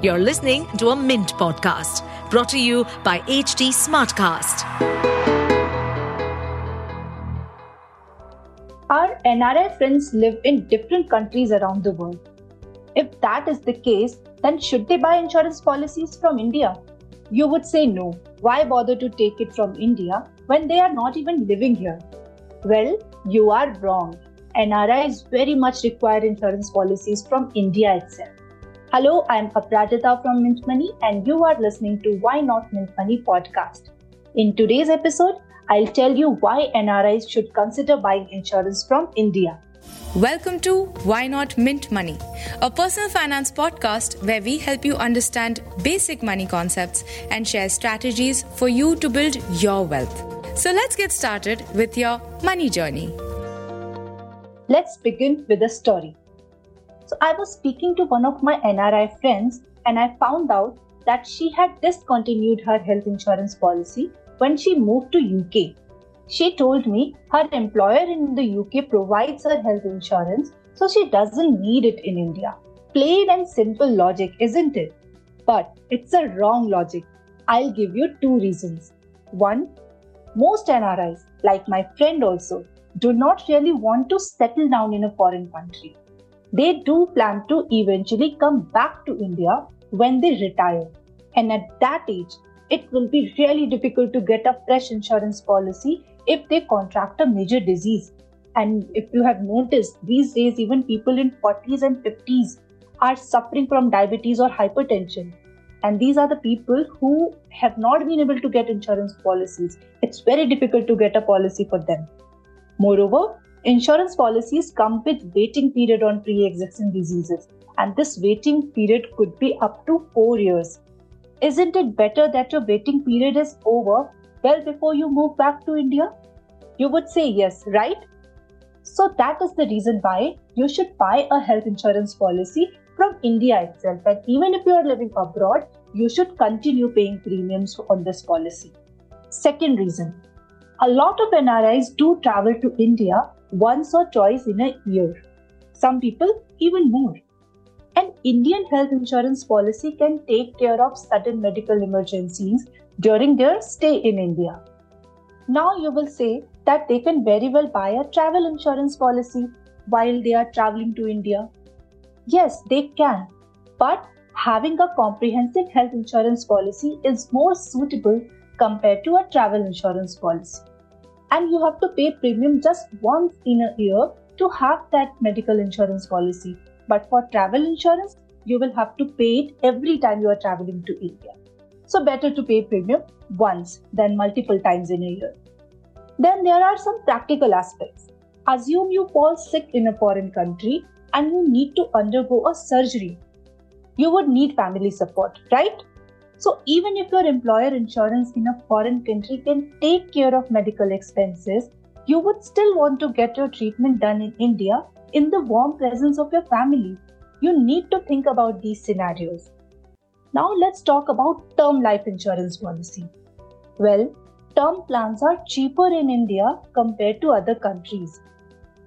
You're listening to a Mint podcast brought to you by HT Smartcast. Our NRI friends live in different countries around the world. If that is the case, then should they buy insurance policies from India? You would say no. Why bother to take it from India when they are not even living here? Well, you are wrong. NRIs very much require insurance policies from India itself. Hello, I'm Aprajita from Mint Money, and you are listening to Why Not Mint Money podcast. In today's episode, I'll tell you why NRIs should consider buying insurance from India. Welcome to Why Not Mint Money, a personal finance podcast where we help you understand basic money concepts and share strategies for you to build your wealth. So let's get started with your money journey. Let's begin with a story. So I was speaking to one of my NRI friends and I found out that she had discontinued her health insurance policy when she moved to UK. She told me her employer in the UK provides her health insurance so she doesn't need it in India. Plain and simple logic, isn't it? But it's a wrong logic. I'll give you two reasons. One, most NRIs, like my friend also, do not really want to settle down in a foreign country they do plan to eventually come back to India when they retire. And at that age, it will be really difficult to get a fresh insurance policy if they contract a major disease. And if you have noticed, these days, even people in 40s and 50s are suffering from diabetes or hypertension. And these are the people who have not been able to get insurance policies. It's very difficult to get a policy for them. Moreover, Insurance policies come with waiting period on pre-existing diseases and this waiting period could be up to 4 years. Isn't it better that your waiting period is over well before you move back to India? You would say yes, right? So that is the reason why you should buy a health insurance policy from India itself. And even if you are living abroad, you should continue paying premiums on this policy. Second reason a lot of NRIs do travel to India once or twice in a year. Some people even more. An Indian health insurance policy can take care of sudden medical emergencies during their stay in India. Now you will say that they can very well buy a travel insurance policy while they are traveling to India. Yes, they can, but having a comprehensive health insurance policy is more suitable compared to a travel insurance policy and you have to pay premium just once in a year to have that medical insurance policy. But for travel insurance, you will have to pay it every time you are traveling to India. So, better to pay premium once than multiple times in a year. Then there are some practical aspects. Assume you fall sick in a foreign country and you need to undergo a surgery. You would need family support, right? So, even if your employer insurance in a foreign country can take care of medical expenses, you would still want to get your treatment done in India in the warm presence of your family. You need to think about these scenarios. Now, let's talk about term life insurance policy. Well, term plans are cheaper in India compared to other countries.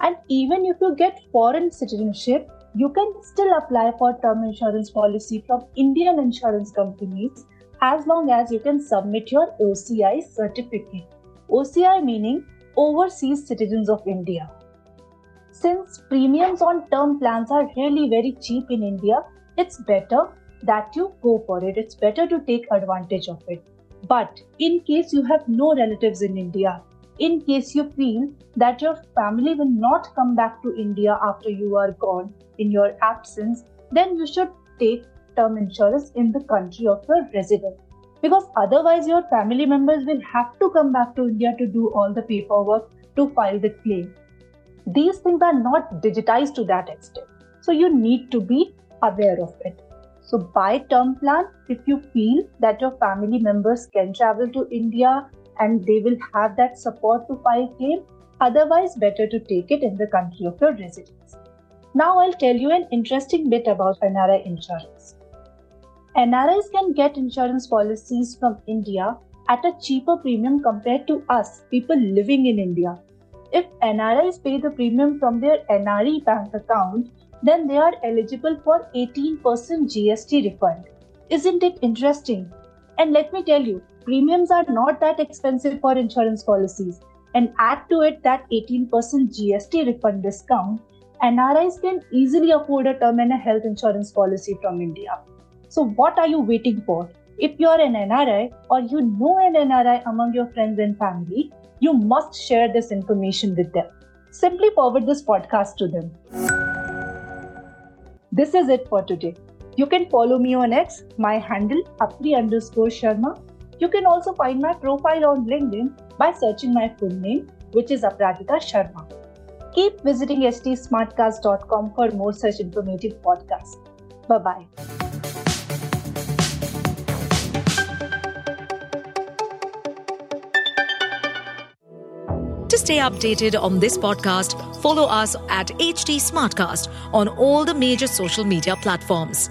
And even if you get foreign citizenship, you can still apply for term insurance policy from Indian insurance companies as long as you can submit your OCI certificate. OCI meaning Overseas Citizens of India. Since premiums on term plans are really very cheap in India, it's better that you go for it. It's better to take advantage of it. But in case you have no relatives in India, in case you feel that your family will not come back to India after you are gone in your absence, then you should take term insurance in the country of your residence. Because otherwise, your family members will have to come back to India to do all the paperwork to file the claim. These things are not digitized to that extent. So, you need to be aware of it. So, buy term plan if you feel that your family members can travel to India and they will have that support to file claim. Otherwise, better to take it in the country of your residence. Now, I'll tell you an interesting bit about NRI insurance. NRIs can get insurance policies from India at a cheaper premium compared to us, people living in India. If NRIs pay the premium from their NRE bank account, then they are eligible for 18% GST refund. Isn't it interesting? And let me tell you, premiums are not that expensive for insurance policies. And add to it that 18% GST refund discount, NRIs can easily afford a term and a health insurance policy from India. So, what are you waiting for? If you are an NRI or you know an NRI among your friends and family, you must share this information with them. Simply forward this podcast to them. This is it for today. You can follow me on X, my handle Apri underscore Sharma. You can also find my profile on LinkedIn by searching my full name, which is Aprajita Sharma. Keep visiting htsmartcast.com for more such informative podcasts. Bye bye. To stay updated on this podcast, follow us at HT Smartcast on all the major social media platforms.